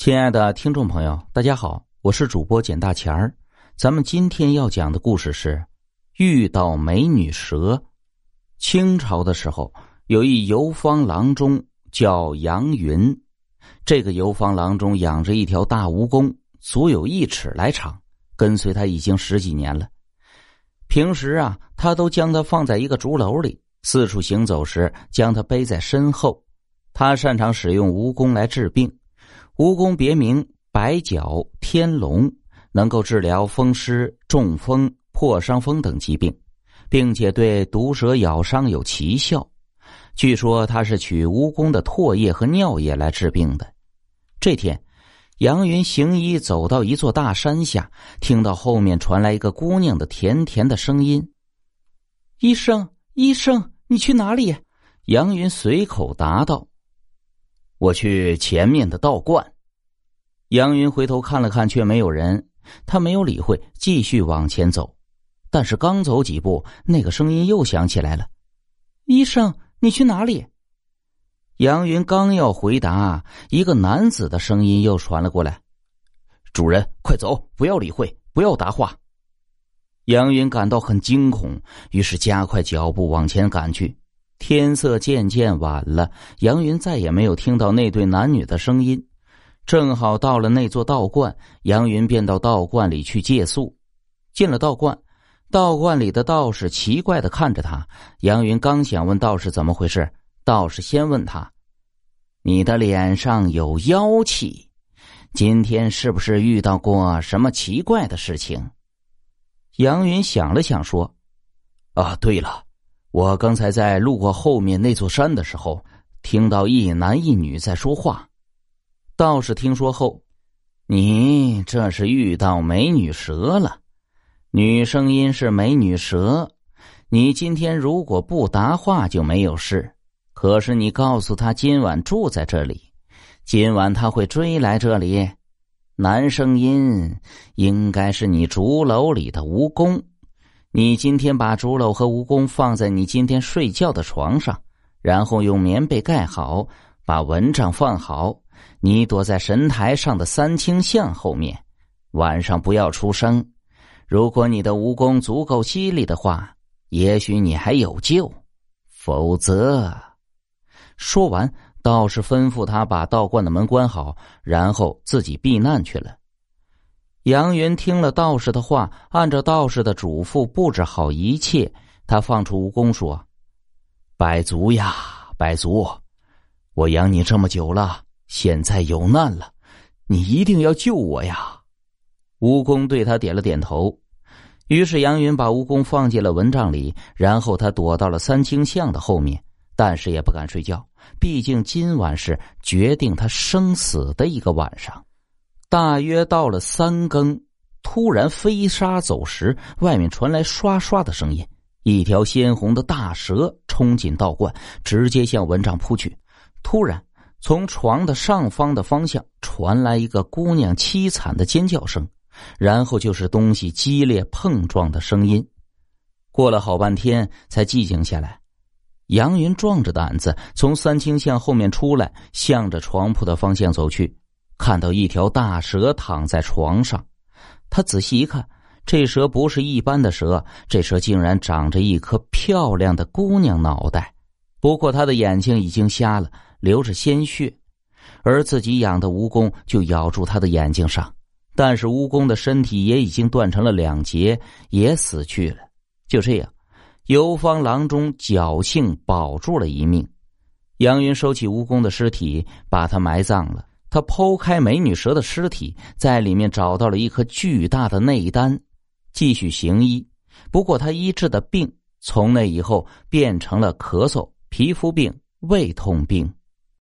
亲爱的听众朋友，大家好，我是主播简大钱儿。咱们今天要讲的故事是遇到美女蛇。清朝的时候，有一游方郎中叫杨云，这个游方郎中养着一条大蜈蚣，足有一尺来长，跟随他已经十几年了。平时啊，他都将它放在一个竹篓里，四处行走时将它背在身后。他擅长使用蜈蚣来治病。蜈蚣别名白角天龙，能够治疗风湿、中风、破伤风等疾病，并且对毒蛇咬伤有奇效。据说它是取蜈蚣的唾液和尿液来治病的。这天，杨云行医走到一座大山下，听到后面传来一个姑娘的甜甜的声音：“医生，医生，你去哪里？”杨云随口答道。我去前面的道观。杨云回头看了看，却没有人。他没有理会，继续往前走。但是刚走几步，那个声音又响起来了：“医生，你去哪里？”杨云刚要回答，一个男子的声音又传了过来：“主人，快走，不要理会，不要答话。”杨云感到很惊恐，于是加快脚步往前赶去。天色渐渐晚了，杨云再也没有听到那对男女的声音。正好到了那座道观，杨云便到道观里去借宿。进了道观，道观里的道士奇怪的看着他。杨云刚想问道士怎么回事，道士先问他：“你的脸上有妖气，今天是不是遇到过什么奇怪的事情？”杨云想了想说：“啊，对了。”我刚才在路过后面那座山的时候，听到一男一女在说话。道士听说后，你这是遇到美女蛇了。女声音是美女蛇，你今天如果不答话就没有事。可是你告诉他今晚住在这里，今晚他会追来这里。男声音应该是你竹楼里的蜈蚣。你今天把竹篓和蜈蚣放在你今天睡觉的床上，然后用棉被盖好，把蚊帐放好。你躲在神台上的三清像后面，晚上不要出声。如果你的蜈蚣足够犀利的话，也许你还有救；否则，说完，道士吩咐他把道观的门关好，然后自己避难去了。杨云听了道士的话，按照道士的嘱咐布置好一切。他放出蜈蚣说：“百足呀，百足，我养你这么久了，现在有难了，你一定要救我呀！”蜈蚣对他点了点头。于是杨云把蜈蚣放进了蚊帐里，然后他躲到了三清像的后面，但是也不敢睡觉，毕竟今晚是决定他生死的一个晚上。大约到了三更，突然飞沙走石，外面传来刷刷的声音。一条鲜红的大蛇冲进道观，直接向蚊帐扑去。突然，从床的上方的方向传来一个姑娘凄惨的尖叫声，然后就是东西激烈碰撞的声音。过了好半天，才寂静下来。杨云壮着胆子从三清巷后面出来，向着床铺的方向走去。看到一条大蛇躺在床上，他仔细一看，这蛇不是一般的蛇，这蛇竟然长着一颗漂亮的姑娘脑袋。不过他的眼睛已经瞎了，流着鲜血，而自己养的蜈蚣就咬住他的眼睛上，但是蜈蚣的身体也已经断成了两截，也死去了。就这样，游方郎中侥幸保住了一命。杨云收起蜈蚣的尸体，把它埋葬了。他剖开美女蛇的尸体，在里面找到了一颗巨大的内丹，继续行医。不过他医治的病，从那以后变成了咳嗽、皮肤病、胃痛病。